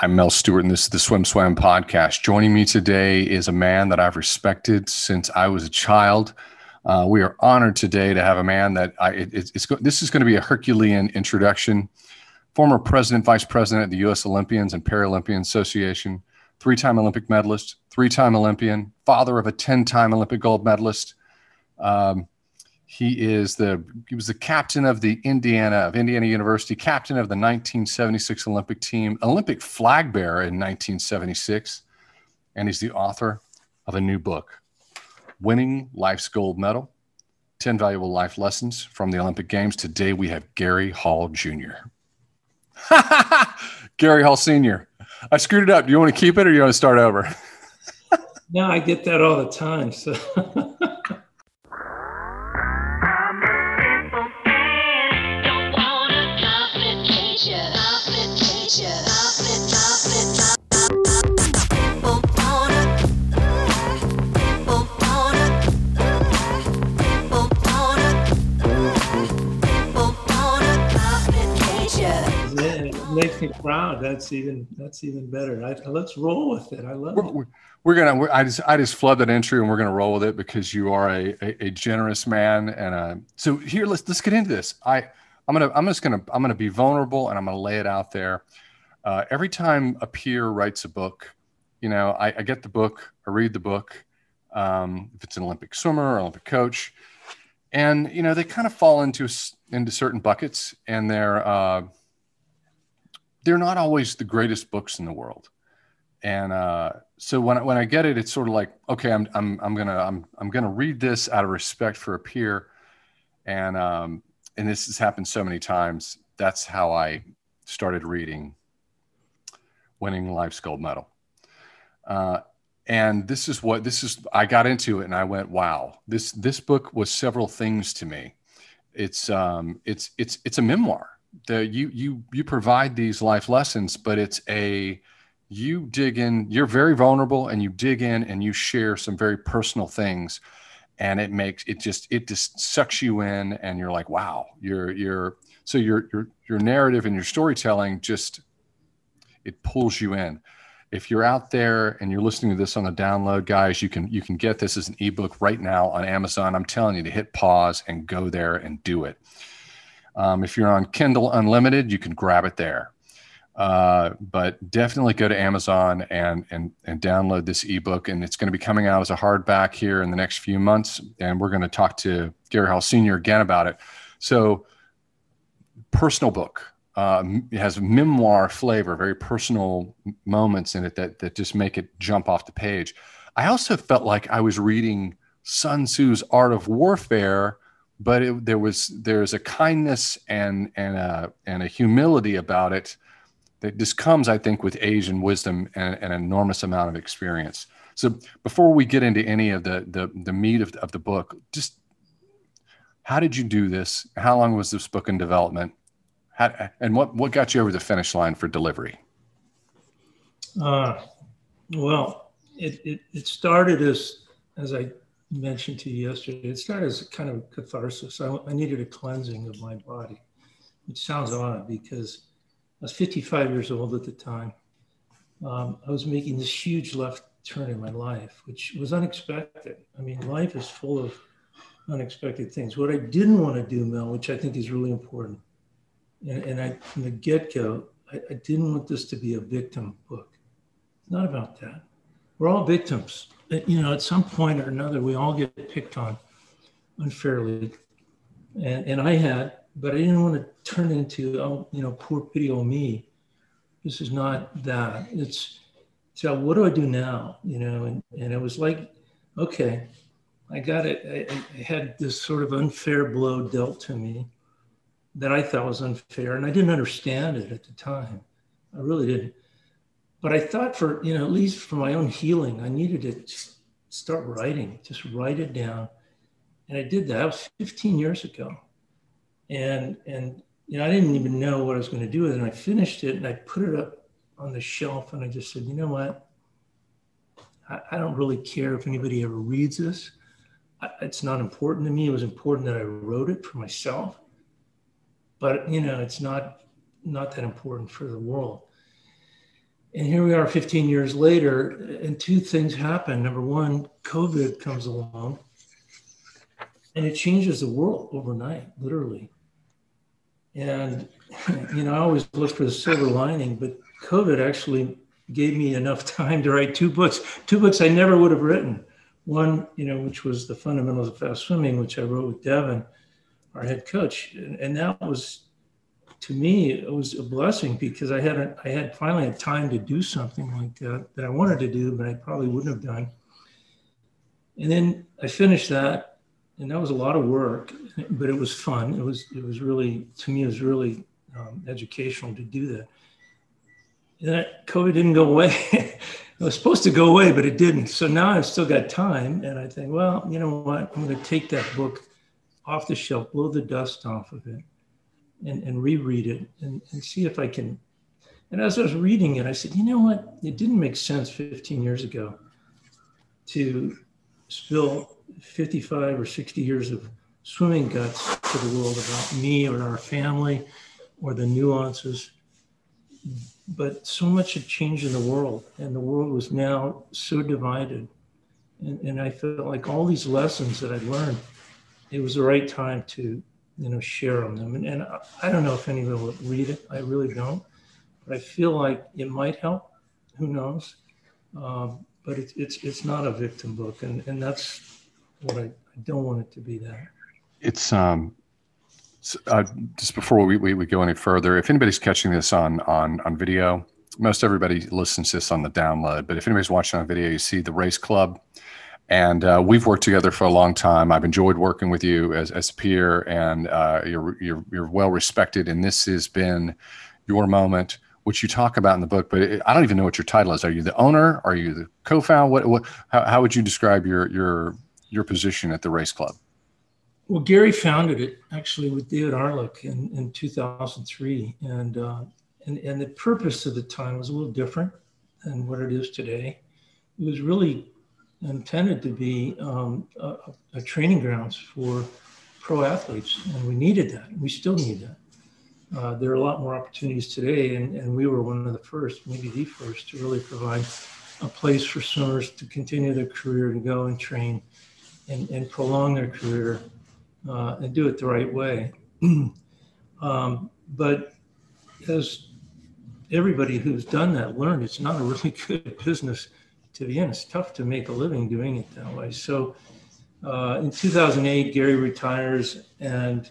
I'm Mel Stewart, and this is the Swim Swam podcast. Joining me today is a man that I've respected since I was a child. Uh, we are honored today to have a man that I, it, it's, it's, this is going to be a Herculean introduction. Former president, vice president of the U.S. Olympians and Paralympian Association, three time Olympic medalist, three time Olympian, father of a 10 time Olympic gold medalist. Um, he is the he was the captain of the Indiana of Indiana University, captain of the 1976 Olympic team, Olympic flag bearer in 1976, and he's the author of a new book, Winning Life's Gold Medal: 10 Valuable Life Lessons from the Olympic Games. Today we have Gary Hall Jr. Gary Hall Sr. I screwed it up. Do you want to keep it or do you want to start over? no, I get that all the time. So me. That's even that's even better. I, let's roll with it. I love we're, it. We're, we're gonna. We're, I just I just flood that entry, and we're gonna roll with it because you are a a, a generous man. And uh, so here, let's let's get into this. I I'm gonna I'm just gonna I'm gonna be vulnerable, and I'm gonna lay it out there. Uh, every time a peer writes a book, you know, I, I get the book, I read the book. Um, if it's an Olympic swimmer or Olympic coach, and you know they kind of fall into into certain buckets, and they're uh, they're not always the greatest books in the world. And uh, so when, when I get it, it's sort of like, okay, I'm, I'm, I'm gonna, I'm, I'm gonna read this out of respect for a peer. And, um, and this has happened so many times. That's how I started reading winning life's gold medal. Uh, and this is what this is i got into it and i went wow this this book was several things to me it's um it's it's it's a memoir the you you you provide these life lessons but it's a you dig in you're very vulnerable and you dig in and you share some very personal things. And it makes it just it just sucks you in and you're like wow you're you're so your your your narrative and your storytelling just it pulls you in. If you're out there and you're listening to this on the download guys you can you can get this as an ebook right now on amazon. I'm telling you to hit pause and go there and do it um, if you're on Kindle Unlimited, you can grab it there. Uh, but definitely go to Amazon and, and, and download this ebook. And it's going to be coming out as a hardback here in the next few months. And we're going to talk to Gary Hall Sr. again about it. So, personal book. Uh, it has memoir flavor, very personal moments in it that, that just make it jump off the page. I also felt like I was reading Sun Tzu's Art of Warfare but it, there was there's a kindness and and a and a humility about it that just comes, I think, with age and wisdom and, and, an enormous amount of experience. So before we get into any of the the, the meat of, of the book, just how did you do this? How long was this book in development? How, and what what got you over the finish line for delivery? Uh, well, it, it, it started as as I mentioned to you yesterday, it started as kind of catharsis. I, I needed a cleansing of my body, which sounds odd because I was 55 years old at the time. Um, I was making this huge left turn in my life, which was unexpected. I mean, life is full of unexpected things. What I didn't want to do, Mel, which I think is really important, and, and I, from the get go, I, I didn't want this to be a victim book. It's not about that. We're all victims uh, you know, at some point or another, we all get picked on unfairly. And, and I had, but I didn't want to turn into, oh, you know, poor pity on me. This is not that. It's, so what do I do now? You know, and, and it was like, okay, I got it. I, I had this sort of unfair blow dealt to me that I thought was unfair. And I didn't understand it at the time. I really didn't but I thought for, you know, at least for my own healing, I needed to start writing, just write it down. And I did that. That was 15 years ago. And, and, you know, I didn't even know what I was going to do with it. And I finished it and I put it up on the shelf and I just said, you know what? I, I don't really care if anybody ever reads this. I, it's not important to me. It was important that I wrote it for myself. But, you know, it's not, not that important for the world And here we are 15 years later, and two things happen. Number one, COVID comes along and it changes the world overnight, literally. And, you know, I always look for the silver lining, but COVID actually gave me enough time to write two books, two books I never would have written. One, you know, which was The Fundamentals of Fast Swimming, which I wrote with Devin, our head coach. And, and that was, to me, it was a blessing because I had, a, I had finally had time to do something like that that I wanted to do, but I probably wouldn't have done. And then I finished that and that was a lot of work, but it was fun. It was it was really to me it was really um, educational to do that. And that COVID didn't go away. it was supposed to go away, but it didn't. So now I've still got time, and I think, well, you know what? I'm going to take that book off the shelf, blow the dust off of it, and, and reread it, and, and see if I can. And as I was reading it, I said, you know what? It didn't make sense 15 years ago to spill 55 or 60 years of swimming guts to the world about me or our family or the nuances. But so much had changed in the world, and the world was now so divided. And, and I felt like all these lessons that I'd learned, it was the right time to, you know, share on them. And, and I don't know if anyone will read it. I really don't. But I feel like it might help. Who knows? Um, but it's, it's, it's not a victim book. And, and that's what I, I don't want it to be that. It's um, uh, just before we, we, we go any further, if anybody's catching this on on on video, most everybody listens to this on the download. But if anybody's watching on video, you see the race club, and uh, we've worked together for a long time. I've enjoyed working with you as, as a peer, and uh, you're, you're you're well respected. And this has been your moment, which you talk about in the book. But it, I don't even know what your title is. Are you the owner? Are you the co-founder? What, what how, how would you describe your your your position at the race club? Well, Gary founded it actually with David Arlick in, in 2003. And, uh, and, and the purpose of the time was a little different than what it is today. It was really intended to be um, a, a, training grounds for pro athletes. And we needed that. We still need that. Uh, there are a lot more opportunities today. And, and we were one of the first, maybe the first, to really provide a place for swimmers to continue their career, to go and train and, and prolong their career uh, and do it the right way. um, but as everybody who's done that learned, it's not a really good business to be. It's tough to make a living doing it that way. So uh, in 2008, Gary retires and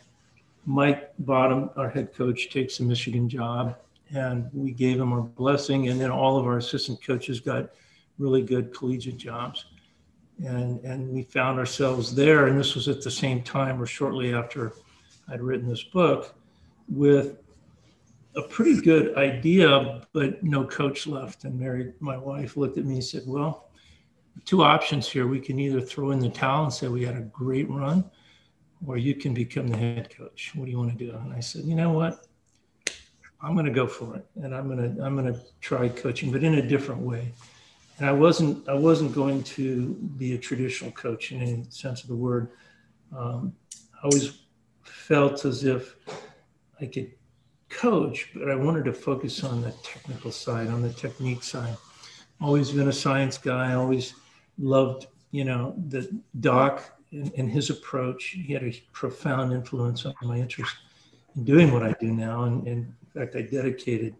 Mike Bottom, our head coach, takes a Michigan job. And we gave him our blessing. And then all of our assistant coaches got really good collegiate jobs and and we found ourselves there and this was at the same time or shortly after i'd written this book with a pretty good idea but no coach left. And mary my wife looked at me and said well two options here. We can either throw in the towel and say we had a great run or you can become the head coach. What do you want to do? And i said you know what? I'm going to go for it and i'm going to i'm going to try coaching but in a different way. And I wasn't I wasn't going to be a traditional coach in any sense of the word. Um, I always felt as if I could coach, but I wanted to focus on the technical side, on the technique side. Always been a science guy. Always loved you know the doc and, and his approach. He had a profound influence on my interest in doing what I do now, and, and in fact, I dedicated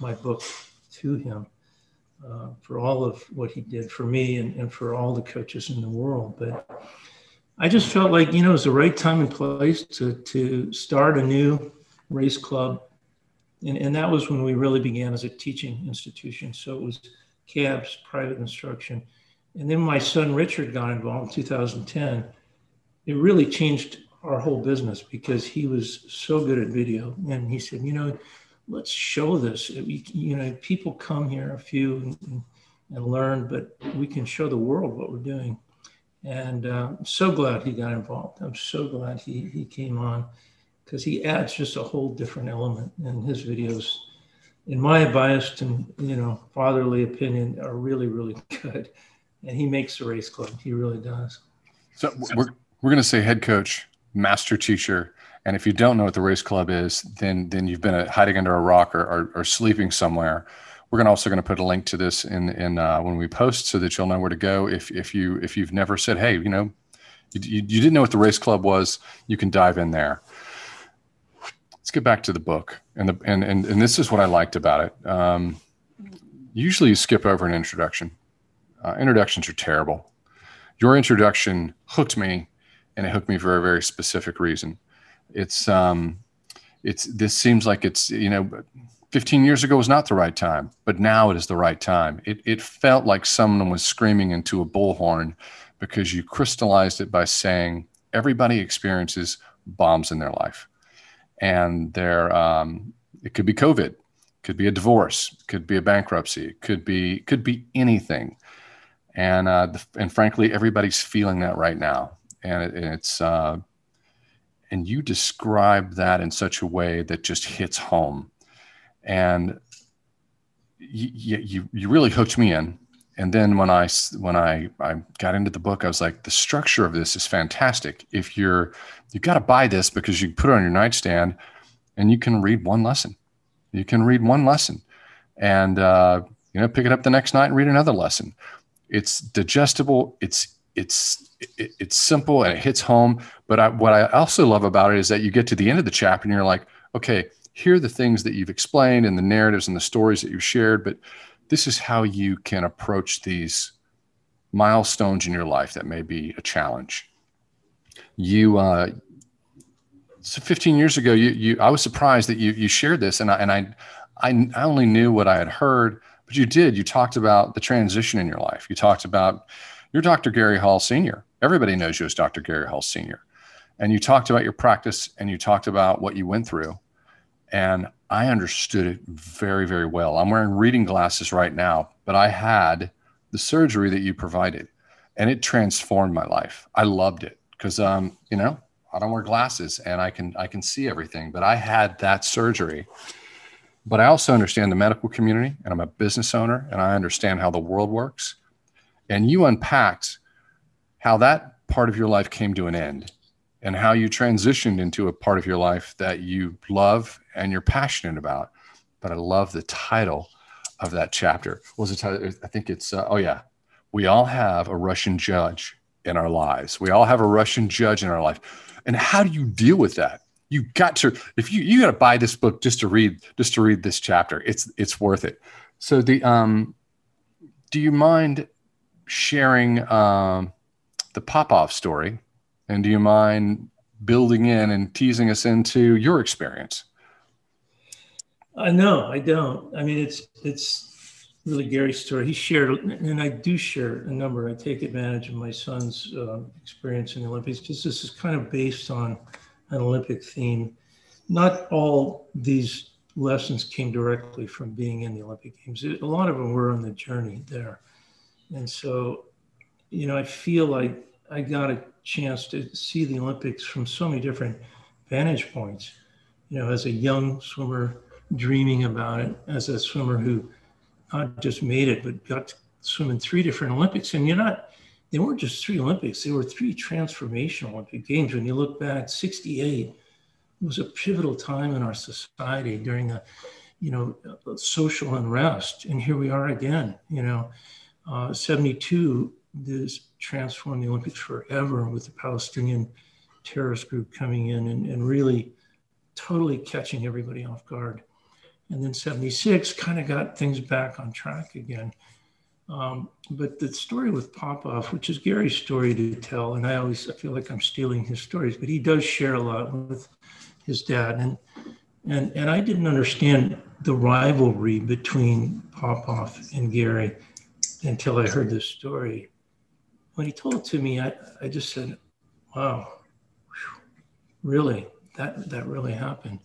my book to him uh, for all of what he did for me and, and for all the coaches in the world. But I just felt like, you know, it was the right time and place to, to start a new race club. And, and that was when we really began as a teaching institution. So it was CABS, private instruction. And then my son Richard got involved in 2010. It really changed our whole business because he was so good at video. And he said, you know, let's show this. You know, people come here a few and, and, learn, but we can show the world what we're doing. And uh, I'm so glad he got involved. I'm so glad he, he came on because he adds just a whole different element in his videos. In my biased and you know fatherly opinion, are really really good, and he makes the race club. He really does. So we're we're going to say head coach, master teacher, and if you don't know what the race club is, then then you've been hiding under a rock or, or, or sleeping somewhere. we're going also going to put a link to this in in uh, when we post so that you'll know where to go if if you if you've never said hey you know you, you, didn't know what the race club was you can dive in there get back to the book and the and and, and this is what i liked about it. Um, usually you skip over an introduction. Uh, introductions are terrible. Your introduction hooked me and it hooked me for a very specific reason. It's um it's this seems like it's you know 15 years ago was not the right time but now it is the right time. It, it felt like someone was screaming into a bullhorn because you crystallized it by saying everybody experiences bombs in their life and there um, it could be covid could be a divorce could be a bankruptcy could be could be anything. And uh, the, and frankly everybody's feeling that right now. And it, it's uh, and you describe that in such a way that just hits home. And you, you, you really hooked me in and then when i when i i got into the book i was like the structure of this is fantastic. If you're you've got to buy this because you put it on your nightstand and you can read one lesson. You can read one lesson. And uh, you know pick it up the next night and read another lesson. It's digestible. It's it's it, it's simple and it hits home. But I, what I also love about it is that you get to the end of the chapter and you're like, okay, here are the things that you've explained and the narratives and the stories that you've shared, but this is how you can approach these milestones in your life that may be a challenge. You, uh, so 15 years ago, you, you, I was surprised that you, you shared this, and I, and I, I, I only knew what I had heard, but you did. You talked about the transition in your life. You talked about you're Dr. Gary Hall Sr. Everybody knows you as Dr. Gary Hall Sr. And you talked about your practice and you talked about what you went through. And I understood it very, very well. I'm wearing reading glasses right now, but I had the surgery that you provided and it transformed my life. I loved it because, um, you know, I don't wear glasses and I can, I can see everything, but I had that surgery. But I also understand the medical community and I'm a business owner and I understand how the world works and you unpacked how that part of your life came to an end and how you transitioned into a part of your life that you love and you're passionate about. But I love the title of that chapter. What was the title? I think it's, uh, oh, yeah. We all have a Russian judge in our lives. We all have a Russian judge in our life. And how do you deal with that? You got to, if you, you got to buy this book just to read, just to read this chapter. It's, it's worth it. So the, um, do you mind sharing um, the Popov story, and do you mind building in and teasing us into your experience? Uh, no, I don't. I mean, it's it's really Gary's story. He shared, and I do share a number. I take advantage of my son's uh, experience in the Olympics because this is kind of based on an Olympic theme. Not all these lessons came directly from being in the Olympic Games. A lot of them were on the journey there. And so, you know, I feel like I got a chance to see the Olympics from so many different vantage points. You know, as a young swimmer dreaming about it, as a swimmer who not just made it, but got to swim in three different Olympics. And you're not, they weren't just three Olympics, they were three transformational Olympic Games. When you look back, 68 was a pivotal time in our society during the, you know, social unrest. And here we are again, you know uh, 72, this transformed the Olympics forever with the Palestinian terrorist group coming in and, and really totally catching everybody off guard. And then 76 kind of got things back on track again. Um, but the story with Popov, which is Gary's story to tell, and I always I feel like I'm stealing his stories, but he does share a lot with his dad. And and and I didn't understand the rivalry between Popov and Gary until I heard this story. When he told it to me, I, I just said, wow, really, that, that really happened.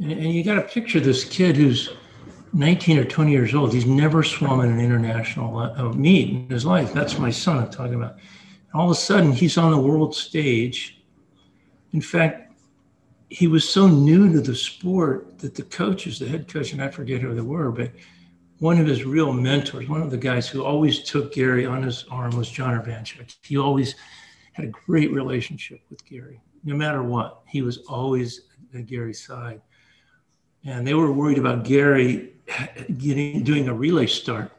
And, and you got to picture this kid who's 19 or 20 years old. He's never swum in an international uh, meet in his life. That's my son I'm talking about. And all of a sudden, he's on the world stage. In fact, he was so new to the sport that the coaches, the head coach, and I forget who they were, but one of his real mentors, one of the guys who always took Gary on his arm was Jon Urbanchek. He always had a great relationship with Gary. No matter what, he was always at Gary's side. And they were worried about Gary getting doing a relay start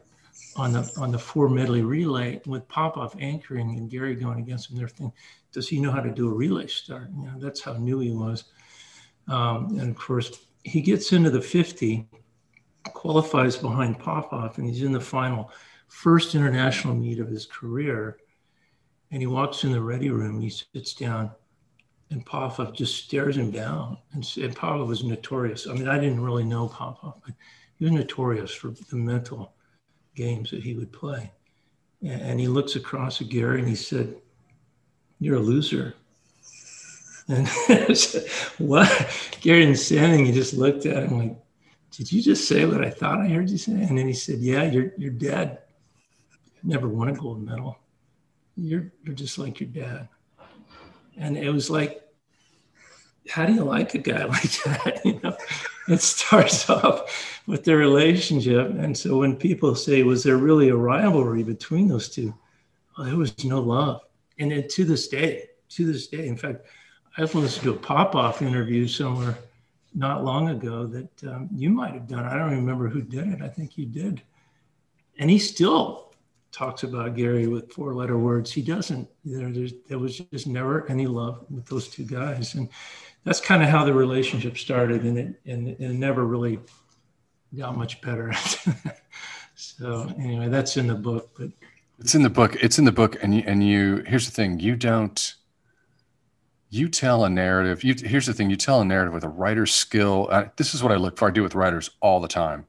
on the on the four medley relay with Popov anchoring and Gary going against him. They're thinking, does he know how to do a relay start? You know, that's how new he was. Um, and of course, he gets into the 50, qualifies behind Popov, and he's in the final first international meet of his career. And he walks in the ready room, and he sits down, and Popov just stares him down. And, and Popov was notorious. I mean, I didn't really know Popov, but he was notorious for the mental games that he would play. And he looks across at Gary and he said, You're a loser. And what? Gary didn't say anything. He just looked at him like, Did you just say what I thought I heard you say? And then he said, Yeah, your, your dad never won a gold medal. You're, you're just like your dad. And it was like, how do you like a guy like that? You know, it starts off with their relationship. And so when people say, was there really a rivalry between those two? Well, there was no love. And then to this day, to this day, in fact, I listened to a Popov interview somewhere not long ago that um, you might have done. I don't remember who did it. I think you did. And he still talks about Gary with four letter words. He doesn't. There, there was just never any love with those two guys. And that's kind of how the relationship started, and it and, and it never really got much better. so anyway, that's in the book, but it's in the book. It's in the book, and you and you. Here's the thing: you don't. You tell a narrative. You here's the thing: you tell a narrative with a writer's skill. Uh, this is what I look for. I do with writers all the time.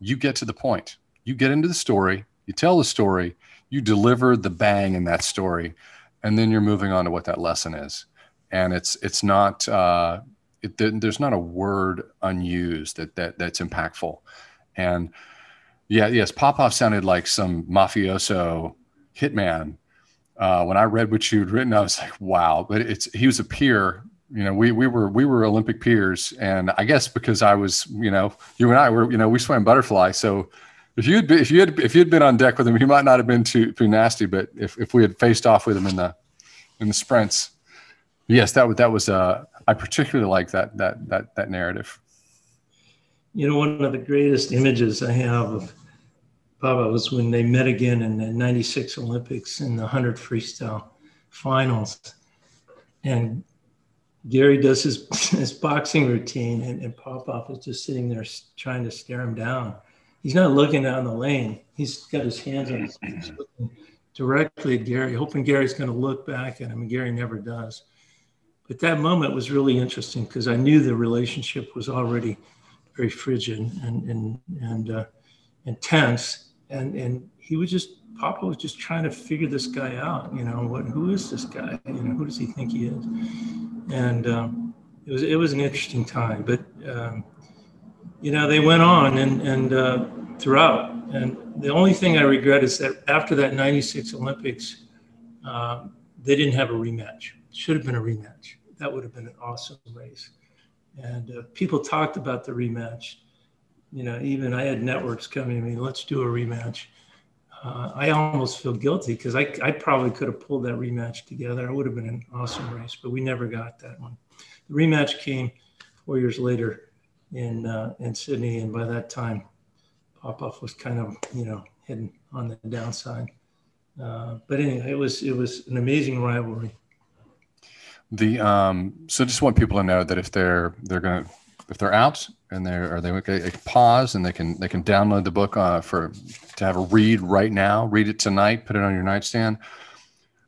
You get to the point. You get into the story. You tell the story. You deliver the bang in that story, and then you're moving on to what that lesson is and it's it's not uh, it, there's not a word unused that that that's impactful, and yeah, yes, Popov sounded like some mafioso hitman. Uh, when I read what you'd written, I was like, wow! But it's he was a peer. You know, we we were we were Olympic peers, and I guess because I was, you know, you and I were, you know, we swam butterfly, so if you had if you had if you had been on deck with him, he might not have been too too nasty. But if, if we had faced off with him in the in the sprints, Yes, that was that was. Uh, I particularly like that that that that narrative. You know, one of the greatest images I have of Baba was when they met again in the '96 Olympics in the 100 freestyle finals, and Gary does his his boxing routine, and, and Popov is just sitting there trying to stare him down. He's not looking down the lane. He's got his hands on his looking directly at Gary, hoping Gary's going to look back at him, and Gary never does but that moment was really interesting because I knew the relationship was already very frigid and and and uh, intense, and and he was just Papa was just trying to figure this guy out. You know, what who is this guy? You know, who does he think he is? And um, it was it was an interesting time, but um, you know they went on and and uh, throughout. And the only thing I regret is that after that '96 Olympics, uh, they didn't have a rematch. Should have been a rematch that would have been an awesome race. And uh, people talked about the rematch. You know, even I had networks coming to me, let's do a rematch. Uh, I almost feel guilty because I, I probably could have pulled that rematch together. It would have been an awesome race, but we never got that one. The rematch came four years later in uh, in Sydney, and by that time, Popov was kind of you know hidden on the downside. Uh, but anyway, it was it was an amazing rivalry. The um, so just want people to know that if they're they're gonna if they're out and they're or they, they can pause and they can they can download the book uh, for to have a read right now, read it tonight, put it on your nightstand.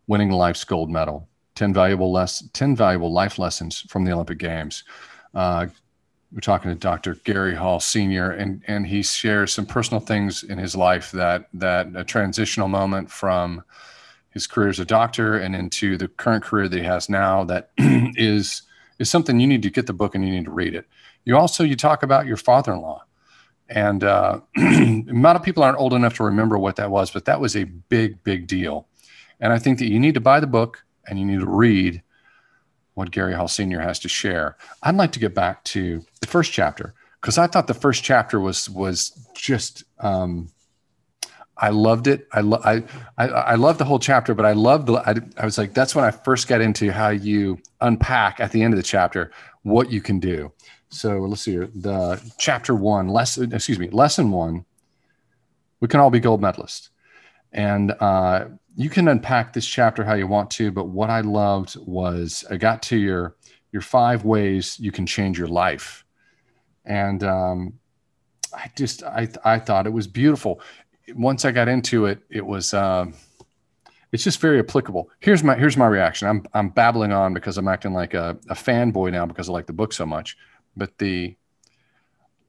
Winning life's gold medal, ten valuable less ten valuable life lessons from the Olympic Games. Uh, we're talking to Dr. Gary Hall Sr. and and he shares some personal things in his life that that a transitional moment from his career as a doctor and into the current career that he has now that is is something you need to get the book and you need to read it you also you talk about your father-in-law and uh, a lot of people aren't old enough to remember what that was but that was a big big deal and i think that you need to buy the book and you need to read what gary hall senior has to share i'd like to get back to the first chapter because i thought the first chapter was was just um, I loved it. I, lo- I, I, I loved the whole chapter, but I loved the, I, I was like, that's when I first got into how you unpack at the end of the chapter what you can do. So let's see here. The chapter one, lesson, excuse me, lesson one. We can all be gold medalists, and uh, you can unpack this chapter how you want to. But what I loved was I got to your your five ways you can change your life, and um, I just I I thought it was beautiful. Once I got into it, it was. Um, it's just very applicable. Here's my here's my reaction. I'm I'm babbling on because I'm acting like a, a fanboy now because I like the book so much. But the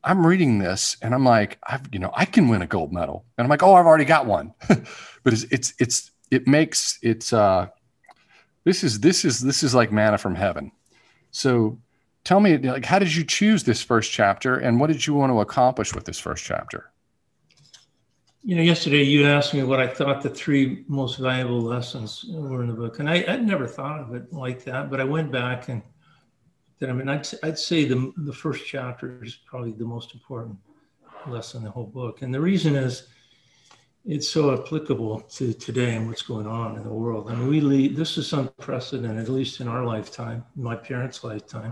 I'm reading this and I'm like, I've you know, I can win a gold medal. And I'm like, oh, I've already got one. but it's it's it's it makes it's uh this is this is this is like manna from heaven. So tell me like how did you choose this first chapter and what did you want to accomplish with this first chapter? You know, yesterday you asked me what I thought the three most valuable lessons were in the book, and I, would never thought of it like that. But I went back and then, I mean, I'd, I'd say the, the first chapter is probably the most important lesson in the whole book. And the reason is it's so applicable to today and what's going on in the world. I mean, we lead, this is unprecedented, at least in our lifetime, my parents' lifetime.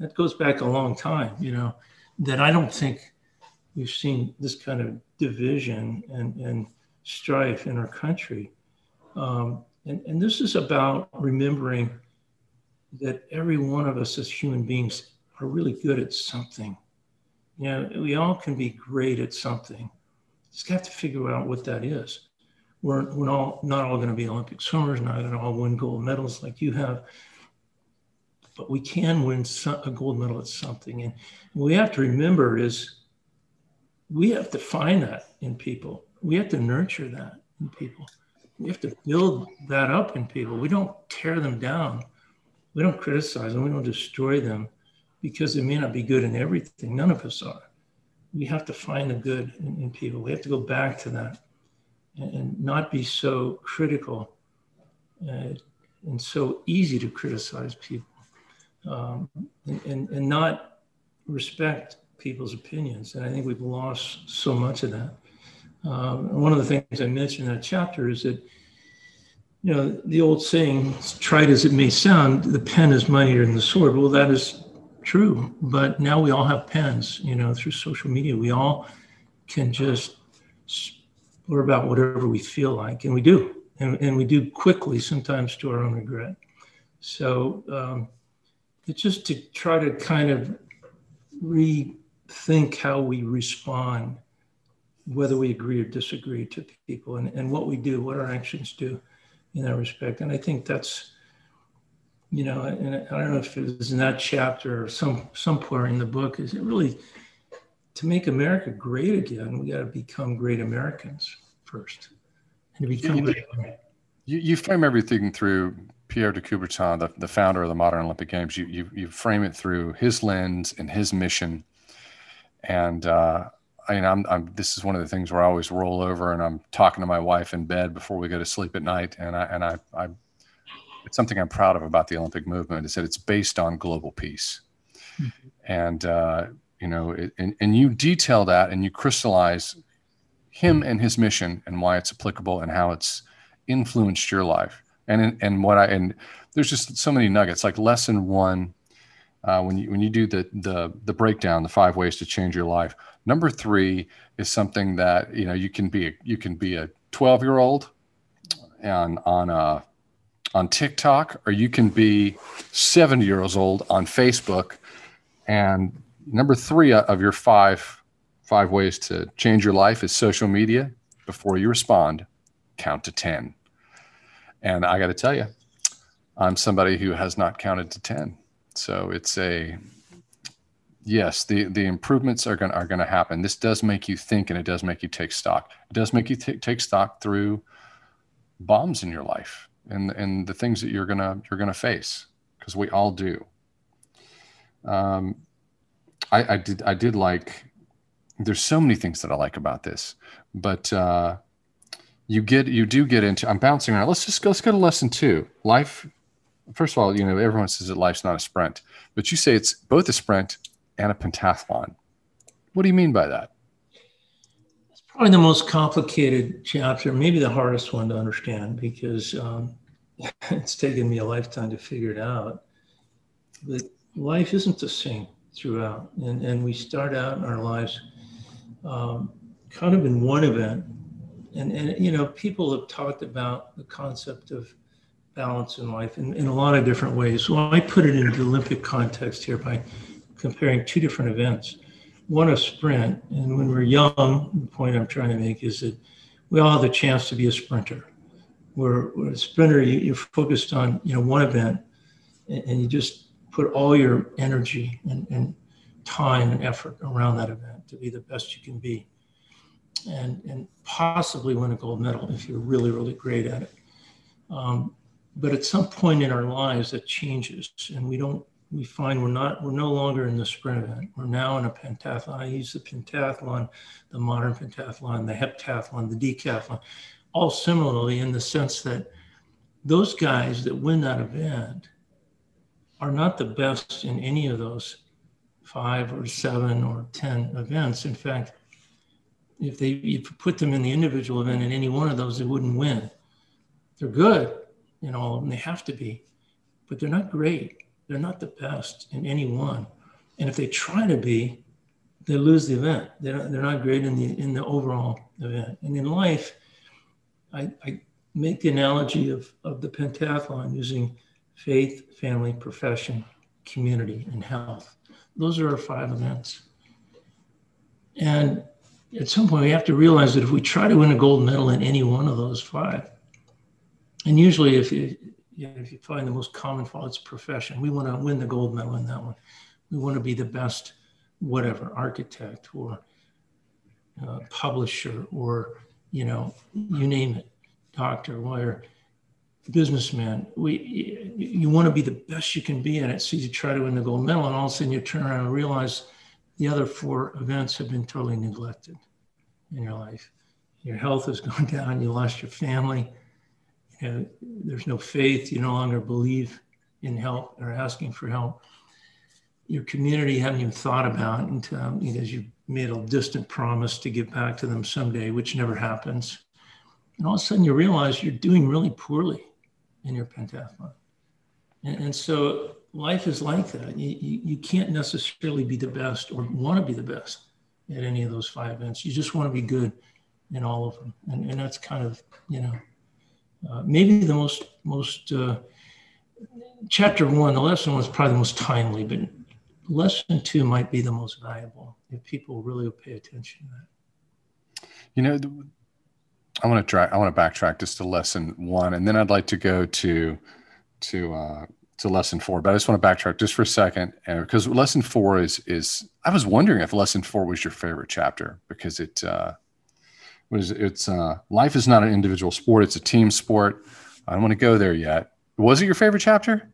That goes back a long time, you know, that I don't think we've seen this kind of division and, and strife in our country. Um, and, and this is about remembering that every one of us as human beings are really good at something. You know, we all can be great at something. Just have to figure out what that is. We're, we're all, not all going to be Olympic swimmers, not going to all win gold medals like you have, but we can win some, a gold medal at something. And what we have to remember is we have to find that in people. We have to nurture that in people. We have to build that up in people. We don't tear them down. We don't criticize them. We don't destroy them because they may not be good in everything. None of us are. We have to find the good in, in people. We have to go back to that and, and not be so critical uh, and so easy to criticize people um, and, and, and not respect people's opinions. And I think we've lost so much of that. Um, one of the things I mentioned in that chapter is that, you know, the old saying, trite as it may sound, the pen is mightier than the sword. Well, that is true. But now we all have pens, you know, through social media. We all can just blur about whatever we feel like, and we do. And, and we do quickly, sometimes to our own regret. So um, it's just to try to kind of rethink how we respond, whether we agree or disagree to people, and, and what we do, what our actions do in that respect. And I think that's, you know, and I don't know if it was in that chapter or some somewhere in the book, is it really to make America great again, we got to become great Americans first. And to become you, you, you frame everything through Pierre de Coubertin, the, the founder of the modern Olympic Games, you, you, you frame it through his lens and his mission and uh, I mean, I'm, I'm, this is one of the things where I always roll over and I'm talking to my wife in bed before we go to sleep at night. And I, and I, I it's something I'm proud of about the Olympic movement is that it's based on global peace. Mm-hmm. And, uh, you know, it, and, and you detail that and you crystallize him and his mission and why it's applicable and how it's influenced your life. And, and what I, and there's just so many nuggets like lesson one, uh, when you when you do the the the breakdown, the five ways to change your life. Number three is something that you know you can be you can be a 12 year old and on uh, on TikTok, or you can be 70 years old on Facebook. And number three of your five five ways to change your life is social media. Before you respond, count to 10. And I got to tell you, I'm somebody who has not counted to 10 so it's a yes, the the improvements are going are going to happen. This does make you think, and it does make you take stock. It does make you t- take stock through bombs in your life and and the things that you're gonna you're gonna face because we all do. Um, I, I did I did like. There's so many things that I like about this, but uh, you get you do get into. I'm bouncing around. Let's just go. Let's go to lesson two. Life first of all, you know, everyone says that life's not a sprint, but you say it's both a sprint and a pentathlon. What do you mean by that? It's probably the most complicated chapter, maybe the hardest one to understand because um, it's taken me a lifetime to figure it out. But life isn't the same throughout. And, and we start out in our lives um, kind of in one event. And, and, you know, people have talked about the concept of balance in life in, in a lot of different ways. So I put it into the Olympic context here by comparing two different events. One a sprint, and when we're young, the point I'm trying to make is that we all have the chance to be a sprinter. Where, where a sprinter, you, are focused on you know one event, and, and, you just put all your energy and, and time and effort around that event to be the best you can be, and and possibly win a gold medal if you're really really great at it. Um, but at some point in our lives, that changes, and we don't we find we're not we're no longer in the sprint event. We're now in a pentathlon. I use the pentathlon, the modern pentathlon, the heptathlon, the decathlon, all similarly in the sense that those guys that win that event are not the best in any of those five or seven or ten events. In fact, if they if you put them in the individual event in any one of those, they wouldn't win. They're good in all of them. They have to be, but they're not great they're not the best in any one. And if they try to be, they lose the event. They're they're not great in the, in the overall event. And in life, I, I make the analogy of, of the pentathlon using faith, family, profession, community, and health. Those are our five events. And at some point, we have to realize that if we try to win a gold medal in any one of those five, and usually if you, you know, if you find the most common fault, it's profession. We want to win the gold medal in that one. We want to be the best, whatever, architect or uh, publisher or, you know, you name it, doctor, lawyer, businessman. We, you want to be the best you can be in it. So you try to win the gold medal, and all of a sudden you turn around and realize the other four events have been totally neglected in your life. Your health has gone down. You lost your family know, there's no faith, you no longer believe in help or asking for help. Your community haven't even thought about until because you made a distant promise to give back to them someday, which never happens. And all of a sudden you realize you're doing really poorly in your pentathlon. And, and so life is like that. You, you, you can't necessarily be the best or want to be the best at any of those five events. You just want to be good in all of them. And, and that's kind of, you know, uh, maybe the most most uh, chapter one, the lesson was probably the most timely, but lesson two might be the most valuable if people really pay attention to that. You know, I want to try. I want to backtrack just to lesson one, and then I'd like to go to to uh, to lesson four. But I just want to backtrack just for a second, and because lesson four is is I was wondering if lesson four was your favorite chapter because it. Uh, was it's uh, life is not an individual sport; it's a team sport. I don't want to go there yet. Was it your favorite chapter?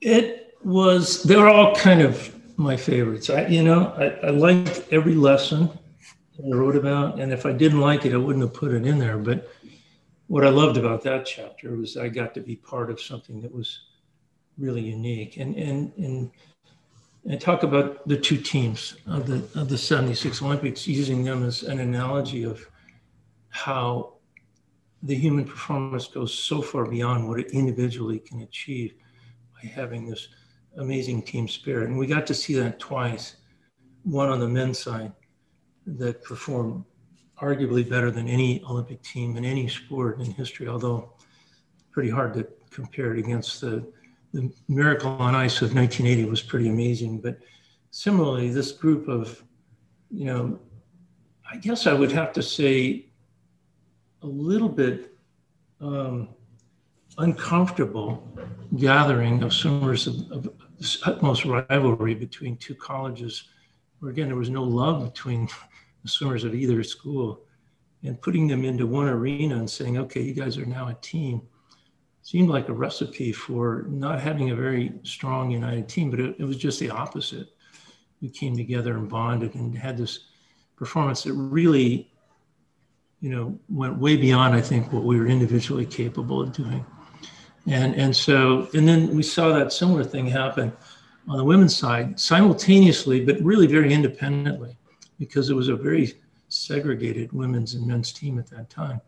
It was. They're all kind of my favorites. I, you know, I, I liked every lesson I wrote about, and if I didn't like it, I wouldn't have put it in there. But what I loved about that chapter was I got to be part of something that was really unique, and and and and talk about the two teams of the of the 76 Olympics, using them as an analogy of how the human performance goes so far beyond what it individually can achieve by having this amazing team spirit. And we got to see that twice. One on the men's side that performed arguably better than any Olympic team in any sport in history, although pretty hard to compare it against the the Miracle on Ice of 1980 was pretty amazing. But similarly, this group of, you know, I guess I would have to say a little bit um, uncomfortable gathering of swimmers of, of utmost rivalry between two colleges, where again, there was no love between the swimmers of either school, and putting them into one arena and saying, okay, you guys are now a team seemed like a recipe for not having a very strong united team, but it, it, was just the opposite. We came together and bonded and had this performance that really, you know, went way beyond, I think, what we were individually capable of doing. And, and so, and then we saw that similar thing happen on the women's side simultaneously, but really very independently, because it was a very segregated women's and men's team at that time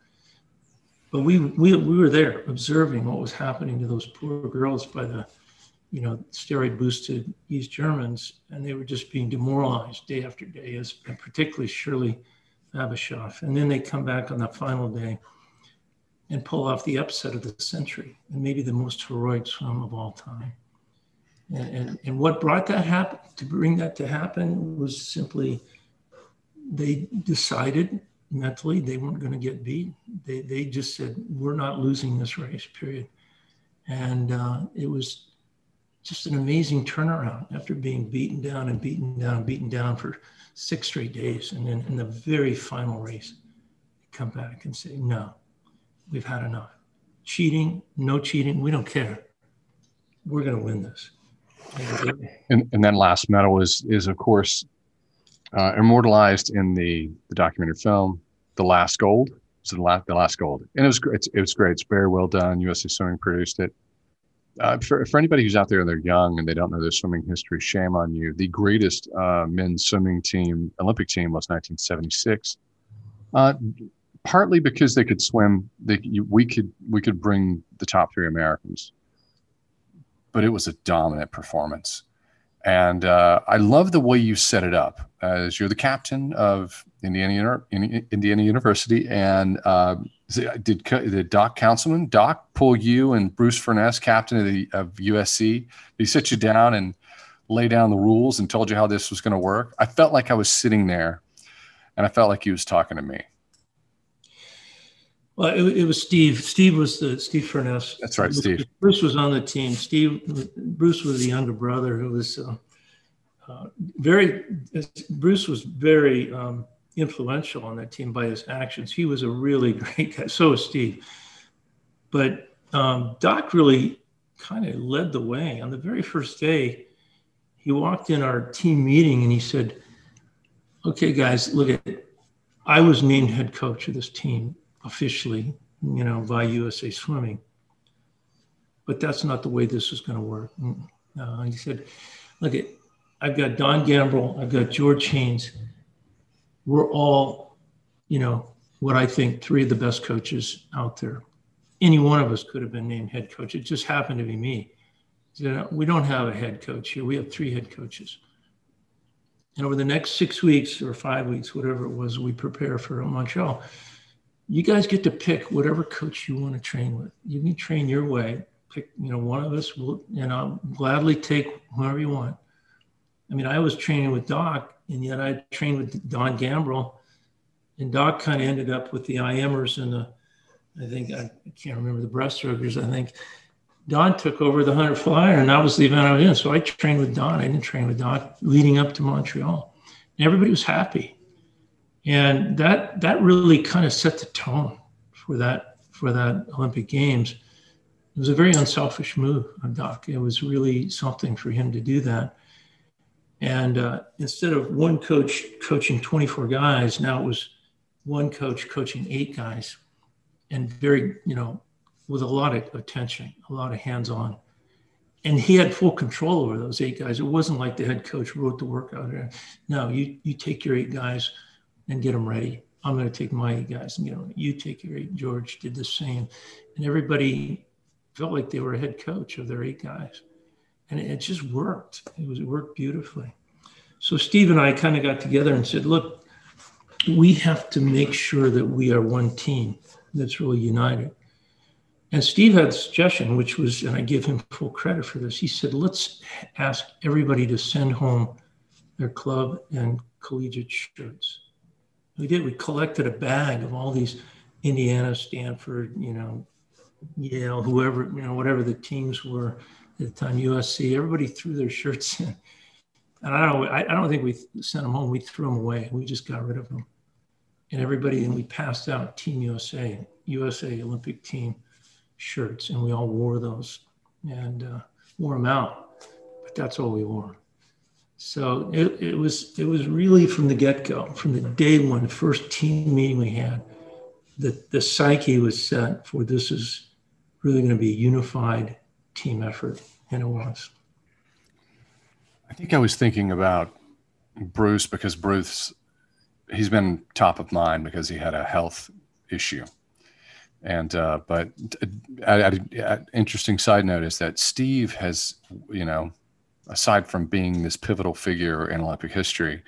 but we, we, we were there observing what was happening to those poor girls by the you know, steroid boosted East Germans, and they were just being demoralized day after day, as particularly Shirley Babashoff. And then they come back on the final day and pull off the upset of the century and maybe the most heroic swim of all time. And, and, and what brought that happen to bring that to happen was simply they decided mentally they weren't going to get beat. They, they just said, we're not losing this race, period. And uh, it was just an amazing turnaround after being beaten down and beaten down beaten down for six straight days. And then in the very final race, come back and say, no, we've had enough. Cheating, no cheating, we don't care. We're going to win this. And, and then last medal is, is of course, uh, immortalized in the, the documentary film, The Last Gold. So the last, the last gold, and it was great. It was great. It's very well done. USA Swimming produced it uh, for, for anybody who's out there and they're young and they don't know their swimming history, shame on you. The greatest uh, men's swimming team, Olympic team, was 1976. Uh, partly because they could swim, they, we could we could bring the top three Americans, but it was a dominant performance. And uh, I love the way you set it up as you're the captain of Indiana, Indiana University, and uh, did did Doc Counsilman Doc pull you and Bruce Furniss, captain of the of USC? He sit you down and lay down the rules and told you how this was going to work? I felt like I was sitting there, and I felt like he was talking to me. Well, it, it, was Steve. Steve was the Steve Furniss. That's right, Steve. Bruce was on the team. Steve, Bruce was the younger brother who was uh, uh, very. Bruce was very um, influential on that team by his actions. He was a really great guy. So was Steve. But um, Doc really kind of led the way. On the very first day, he walked in our team meeting and he said, "Okay, guys, look at it. I was named head coach of this team." Officially, you know, by USA Swimming. But that's not the way this is going to work. Uh, he said, look, at, I've got Don Gambril, I've got George Haines. We're all, you know, what I think three of the best coaches out there. Any one of us could have been named head coach. It just happened to be me. we don't have a head coach here. We have three head coaches. And over the next six weeks or five weeks, whatever it was, we prepare for Montreal you guys get to pick whatever coach you want to train with. You can train your way. Pick, you know, one of us will, and I'll gladly take whoever you want. I mean, I was training with Doc, and yet I trained with Don Gambril, and Doc kind of ended up with the IMers and the, I think I can't remember the breaststrokers. I think Don took over the hundred flyer, and that was the event I was in. So I trained with Don. I didn't train with Doc leading up to Montreal. And everybody was happy and that that really kind of set the tone for that for that Olympic Games. It was a very unselfish move Doc. It was really something for him to do that. And uh, instead of one coach coaching 24 guys, now it was one coach coaching eight guys, and very you know with a lot of attention, a lot of hands-on. And he had full control over those eight guys. It wasn't like the head coach wrote the workout. No, you you take your eight guys and get them ready. I'm going to take my guys and get them. You take your eight. George did the same, and everybody felt like they were a head coach of their eight guys, and it, just worked. It was it worked beautifully. So Steve and I kind of got together and said, "Look, we have to make sure that we are one team that's really united." And Steve had a suggestion, which was, and I give him full credit for this. He said, "Let's ask everybody to send home their club and collegiate shirts." We did. We collected a bag of all these Indiana, Stanford, you know, Yale, whoever, you know, whatever the teams were at the time, USC. Everybody threw their shirts in, and I don't, I, I don't think we sent them home. We threw them away. We just got rid of them, and everybody, and we passed out Team USA, USA Olympic team shirts, and we all wore those and uh, wore them out. But that's all we wore. So it, it was it was really from the get go, from the day one, the first team meeting we had, that the psyche was set for this is really going to be a unified team effort, and it was. I think I was thinking about Bruce because Bruce, he's been top of mind because he had a health issue, And uh, but uh, interesting side note is that Steve has, you know, aside from being this pivotal figure in Olympic history,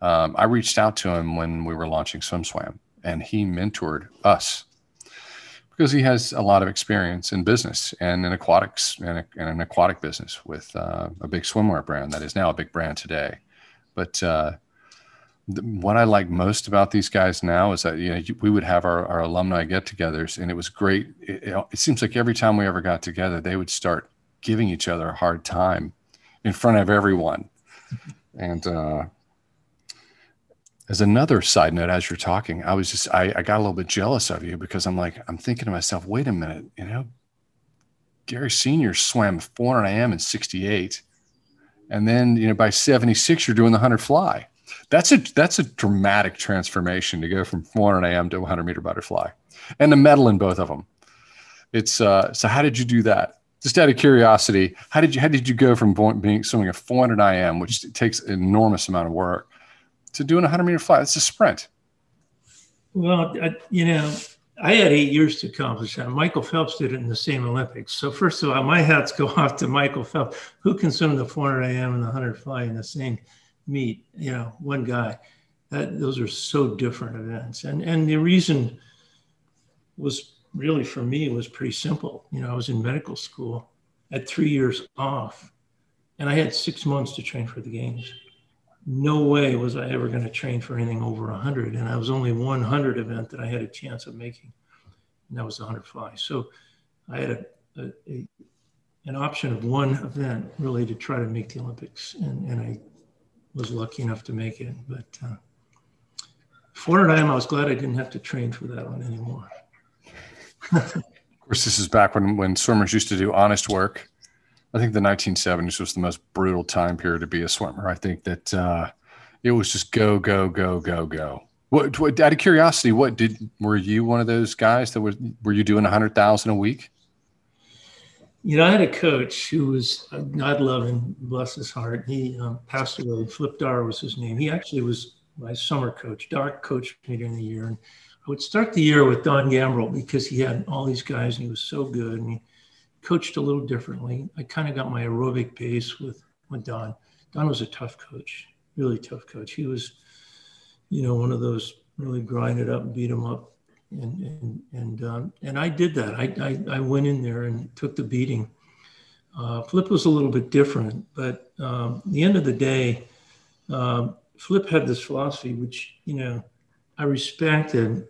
um, I reached out to him when we were launching SwimSwam, and he mentored us because he has a lot of experience in business and in aquatics and, an aquatic business with uh, a big swimwear brand that is now a big brand today. But uh, what I like most about these guys now is that you know we would have our, our alumni get-togethers, and it was great. It, it, seems like every time we ever got together, they would start giving each other a hard time in front of everyone, and uh, as another side note, as you're talking, I was just I, I got a little bit jealous of you because I'm like I'm thinking to myself, wait a minute, you know, Gary Senior swam 400 IM in '68, and then you know by '76 you're doing the 100 fly. That's a that's a dramatic transformation to go from 400 IM to 100 meter butterfly, and the medal in both of them. It's uh, so how did you do that? Just out of curiosity, how did you how did you go from being swimming a 400 IM, which takes an enormous amount of work, to doing a 100 meter fly. It's a sprint. Well, I, you know, I had eight years to accomplish that. Michael Phelps did it in the same Olympics. So first of all, my hats go off to Michael Phelps, who can swim the 400 IM and the 100 fly in the same meet. You know, one guy. That those are so different events, and and the reason was really for me it was pretty simple. You know, I was in medical school, at three years off, and I had six months to train for the games no way was I ever going to train for anything over 100. And I was only 100 event that I had a chance of making, and that was the 100 fly. So I had a, a, a, an option of one event really to try to make the Olympics, and, and I was lucky enough to make it. But uh, 400 IM, I was glad I didn't have to train for that one anymore. Of course, this is back when when swimmers used to do honest work I think the 1970s was the most brutal time period to be a swimmer. I think that uh, it was just go, go, go, go, go. What, what, out of curiosity, what did were you one of those guys that was were you doing a hundred thousand a week? You know, I had a coach who was uh, God love him, bless his heart. He um, passed away. Flip Darr was his name. He actually was my summer coach. Doc coached me during the year, and I would start the year with Don Gambril because he had all these guys and he was so good. And he, coached a little differently. I kind of got my aerobic base with, with Don. Don was a tough coach, really tough coach. He was, you know, one of those really grind it up, and beat him up. And, and, and, um, and I did that. I, I, I, went in there and took the beating. Uh, Flip was a little bit different, but um, the end of the day, um, Flip had this philosophy, which, you know, I respected,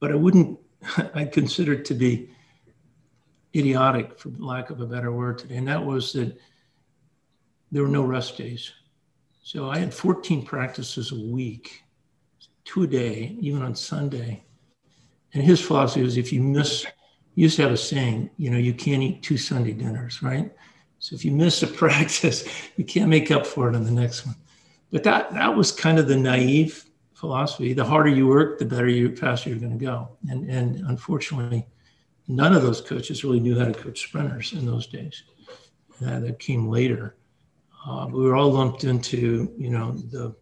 but I wouldn't, I considered to be idiotic, for lack of a better word today, and that was that there were no rest days. So I had 14 practices a week, two a day, even on Sunday. And his philosophy was if you miss, he used to have a saying, you know, you can't eat two Sunday dinners, right? So if you miss a practice, you can't make up for it on the next one. But that that was kind of the naive philosophy. The harder you work, the better you faster you're going to go. And and unfortunately, none of those coaches really knew how to coach sprinters in those days. Uh, that came later. Uh, we were all lumped into, you know, the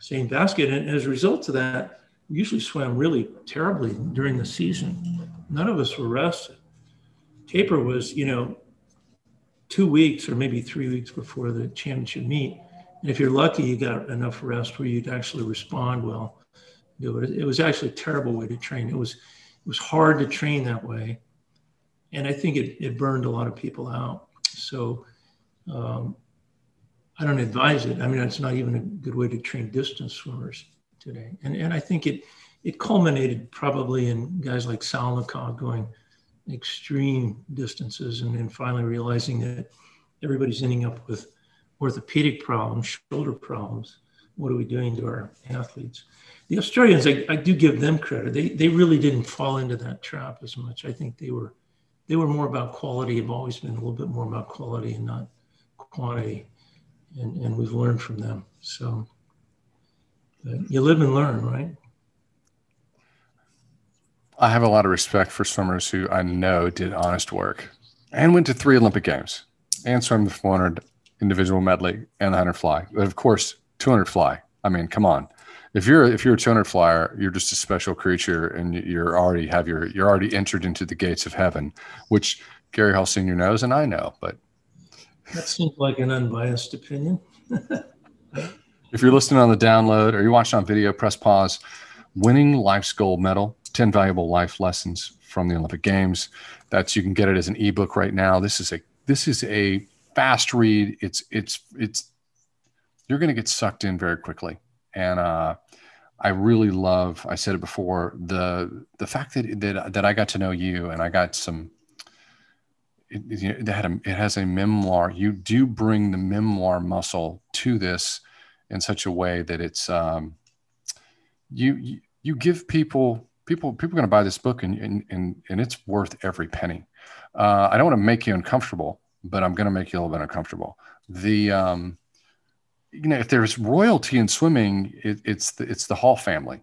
same basket. And as a result of that, we usually swam really terribly during the season. None of us were rested. Taper was, you know, two weeks or maybe three weeks before the championship meet. And if you're lucky, you got enough rest where you'd actually respond well. Do it. It was actually a terrible way to train. It was it was hard to train that way and I think it, it burned a lot of people out. So um, I don't advise it. I mean, it's not even a good way to train distance swimmers today. And, and I think it, it culminated probably in guys like Salnikov going extreme distances and then finally realizing that everybody's ending up with orthopedic problems, shoulder problems. What are we doing to our athletes? The Australians, I, I do give them credit. They, they really didn't fall into that trap as much. I think they were they were more about quality, have always been a little bit more about quality and not quantity. And, and we've learned from them. So you live and learn, right? I have a lot of respect for swimmers who I know did honest work and went to three Olympic Games and swam the 400 individual medley and the 100 fly. But of course, 200 fly. I mean, come on. if you're if you're a 200 flyer, you're just a special creature, and you're already have your you're already entered into the gates of heaven, which Gary Hall Senior knows, and I know. But that seems like an unbiased opinion. if you're listening on the download or you're watching on video, press pause. Winning life's gold medal: 10 valuable life lessons from the Olympic Games. That's you can get it as an ebook right now. This is a this is a fast read. It's it's it's you're going to get sucked in very quickly. And uh, I really love. I said it before. The the fact that that that I got to know you and I got some. It, it, had a, it has a memoir. You do bring the memoir muscle to this in such a way that it's um, you, you give people people people are going to buy this book and, and and and it's worth every penny. Uh, I don't want to make you uncomfortable, but I'm going to make you a little bit uncomfortable. The um, you know, if there's royalty in swimming, it, it's the, it's the Hall family.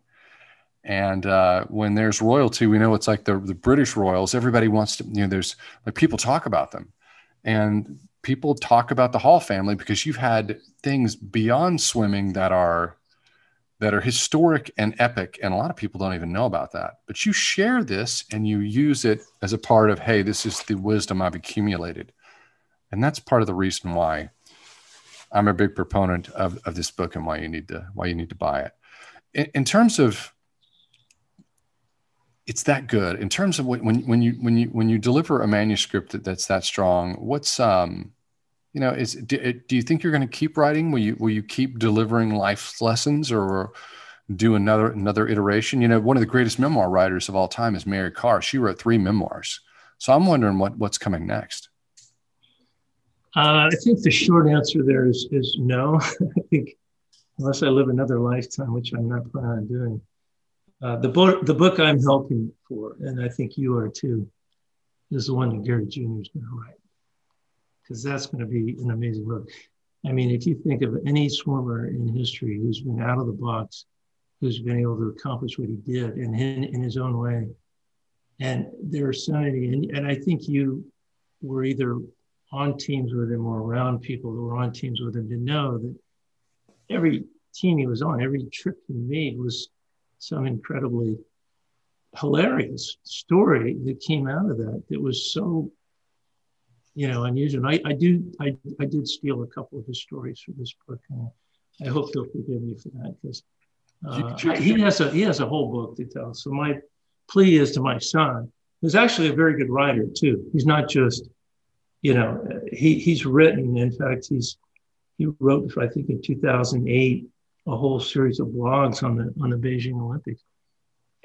And uh, when there's royalty, we know it's like the, the British royals. Everybody wants to, you know, there's like people talk about them, and people talk about the Hall family because you've had things beyond swimming that are that are historic and epic and a lot of people don't even know about that but you share this and you use it as a part of hey this is the wisdom i've accumulated and that's part of the reason why i'm a big proponent of, of this book and why you need to why you need to buy it. In, in terms of it's that good. In terms of when when you when you when you deliver a manuscript that, that's that strong what's um you know is do, do you think you're going to keep writing? Will you will you keep delivering life lessons or do another another iteration? You know one of the greatest memoir writers of all time is mary karr she wrote three memoirs. So i'm wondering what what's coming next uh, i think the short answer there is is no. I think unless i live another lifetime which i'm not planning on doing. Uh, the book the book i'm helping for and i think you are too is the one that gary jr is going to write. Because that's going to be an amazing book. I mean, if you think of any swimmer in history who's been out of the box, who's been able to accomplish what he did in, in, in his own way, and their sanity, and, and I think you were either on teams with him or around people who were on teams with him to know that every team he was on, every trip he made was some incredibly hilarious story that came out of that that was so you know, unusual. I, I do, I, I did steal a couple of his stories for this book, and I hope he'll forgive me for that because uh, he has a he has a whole book to tell. So my plea is to my son, who's actually a very good writer too. He's not just, you know, he he's written. In fact, he's he wrote, I think, in 2008, a whole series of blogs on the on the Beijing Olympics,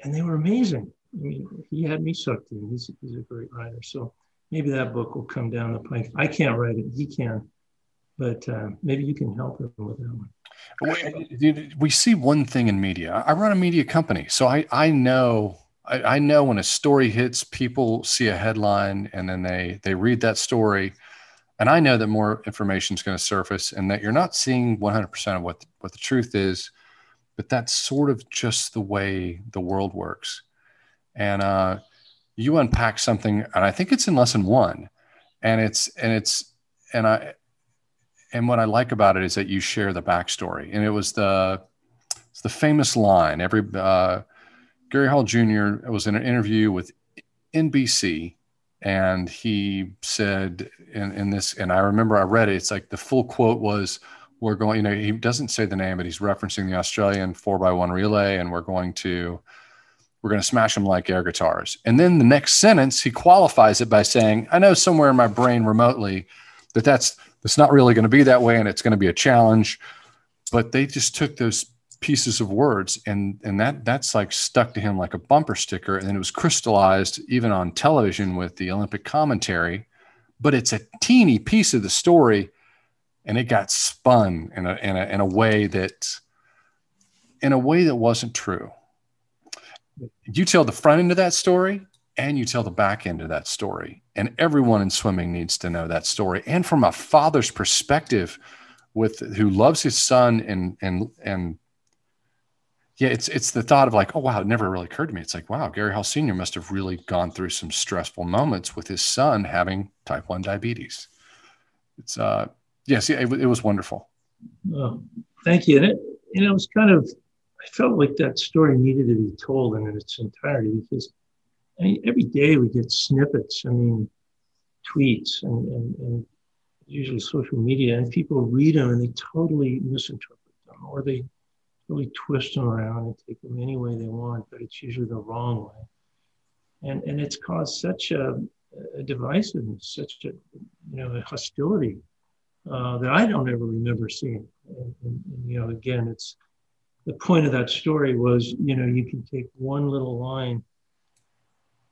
and they were amazing. I mean, he had me sucked in. He's, he's a great writer. So maybe that book will come down the pike. I can't write it; he can, but uh, maybe you can help him with that one. We see one thing in media. I run a media company, so I I know I, I know when a story hits, people see a headline and then they they read that story, and I know that more information is going to surface, and that you're not seeing 100% of what what the truth is, but that's sort of just the way the world works, and uh, you unpack something, and I think it's in lesson one, and it's and it's and I and what I like about it is that you share the backstory, and it was the it's the famous line. Every uh, Gary Hall Jr. was in an interview with NBC, and he said in, in this, and I remember I read it. It's like the full quote was, "We're going." You know, he doesn't say the name, but he's referencing the Australian four by one relay, and we're going to we're going to smash them like air guitars. And then the next sentence, he qualifies it by saying, I know somewhere in my brain remotely that that's, that's not really going to be that way and it's going to be a challenge. But they just took those pieces of words and, and that that's like stuck to him like a bumper sticker. And then it was crystallized even on television with the Olympic commentary. But it's a teeny piece of the story and it got spun in a, in a, in a way that, in a way that wasn't true you tell the front end of that story and you tell the back end of that story. And everyone in swimming needs to know that story. And from a father's perspective, with who loves his son and and and yeah, it's it's the thought of like, oh wow, it never really occurred to me. It's like, wow, Gary Hall Sr. must have really gone through some stressful moments with his son having type one diabetes. It's uh yes, yeah, it, it was wonderful. Well, thank you. And it, know, it was kind of I felt like that story needed to be told in its entirety because I mean, every day we get snippets. I mean, tweets and, and, and usually social media, and people read them and they totally misinterpret them, or they really twist them around and take them any way they want, but it's usually the wrong way. And and it's caused such a, a divisiveness, such a you know a hostility uh, that I don't ever remember seeing. And, and, and, you know, again, it's the point of that story was you know you can take one little line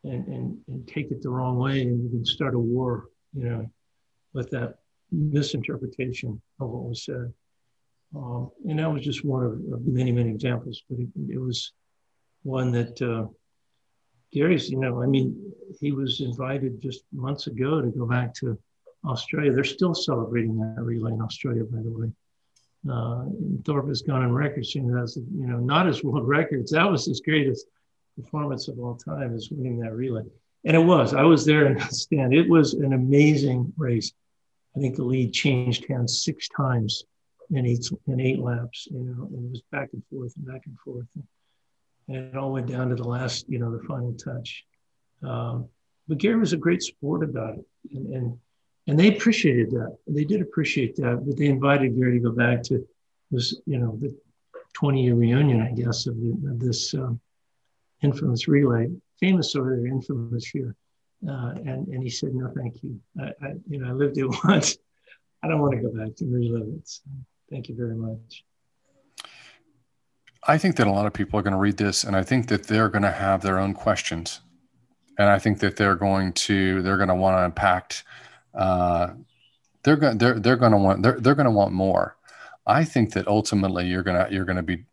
and, and, and take it the wrong way and you can start a war, you know, with that misinterpretation of what was said. Um, and that was just one of, of, many, many examples, but it, it was one that uh, Gary's, you know, I mean, he was invited just months ago to go back to Australia. They're still celebrating that relay in Australia, by the way. Uh, Thorpe has gone on record saying that's, you know, not his world records. That was his greatest performance of all time is winning that relay. And it was. I was there in the stand. It was an amazing race. I think the lead changed hands six times in eight in eight laps. You know, and it was back and forth and back and forth, and it all went down to the last, you know, the final touch. Um, but Gary was a great sport about it, and, and and they appreciated that. They did appreciate that. But they invited Gary to go back to was you know the 20 year reunion, I guess, of, the, of this um, infamous relay, famous there, infamous here. Uh, and, and he said, no, thank you. I, I, you know, I lived it once. I don't want to go back to relive it. So thank you very much. I think that a lot of people are going to read this and I think that they're going to have their own questions. And I think that they're going to, they're going to want to impact, uh, they're going, they're, they're going to want, they're, they're going to want more. I think that ultimately you're going to, you're going to be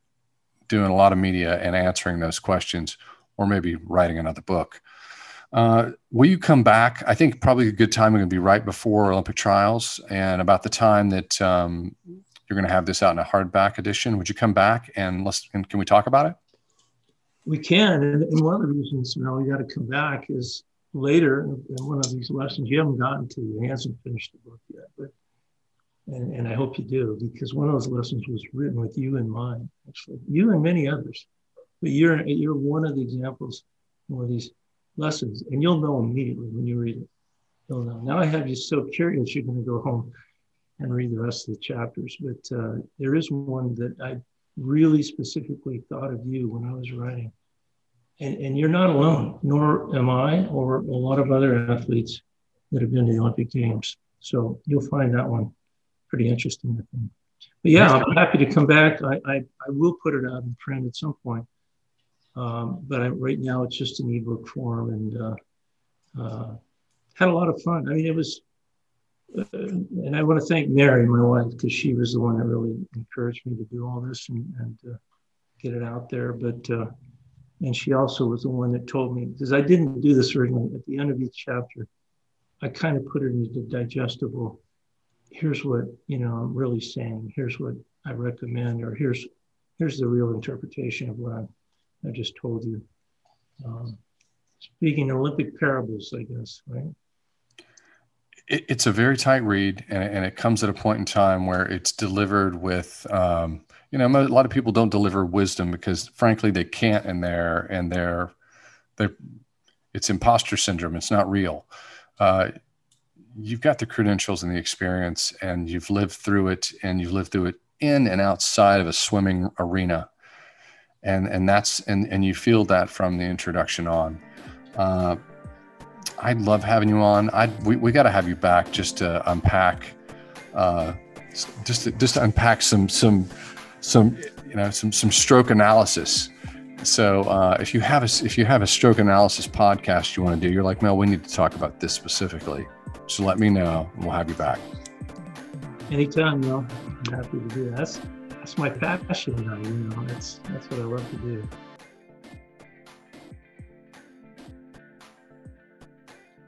doing a lot of media and answering those questions, or maybe writing another book. Uh, will you come back? I think probably a good time going to be right before Olympic trials and about the time that um, you're going to have this out in a hardback edition. Would you come back and let's can we talk about it? We can, and, and one of the reasons you know we got to come back is later in one of these lessons you haven't gotten to. He hasn't finished the book yet, but and, and I hope you do, because one of those lessons was written with you in mind, actually, you and many others. But you're you're one of the examples one of these lessons, and you'll know immediately when you read it. You'll know. Now I have you so curious, you're going to go home and read the rest of the chapters. But uh, there is one that I really specifically thought of you when I was writing. And, and you're not alone, nor am I, or a lot of other athletes that have been to the Olympic Games. So you'll find that one pretty interesting, I think. But yeah, I'm happy to come back. I, I, I will put it out in print at some point. Um, but I, right now it's just an ebook form and uh, uh, had a lot of fun. I mean, it was, uh, and I want to thank Mary, my wife, because she was the one that really encouraged me to do all this and, and uh, get it out there. But, uh, and she also was the one that told me, because I didn't do this originally, at the end of each chapter, I kind of put it into digestible here's what you know I'm really saying. Here's what I recommend, or here's here's the real interpretation of what I, I just told you. Um, speaking Olympic parables, I guess, right? It, it's a very tight read, and, and, it comes at a point in time where it's delivered with, um, you know, a lot of people don't deliver wisdom because, frankly, they can't, and they're and they're it's imposter syndrome. It's not real. Uh, you've got the credentials and the experience and you've lived through it and you've lived through it in and outside of a swimming arena and and that's and and you feel that from the introduction on uh, i'd love having you on i we, we got to have you back just to unpack uh, just to, just to unpack some some some you know some some stroke analysis so uh, if you have a if you have a stroke analysis podcast you want to do you're like mel we need to talk about this specifically so let me know and we'll have you back. Anytime, Mel. I'm happy to do that. That's, that's my passion you know. That's that's what I love to do.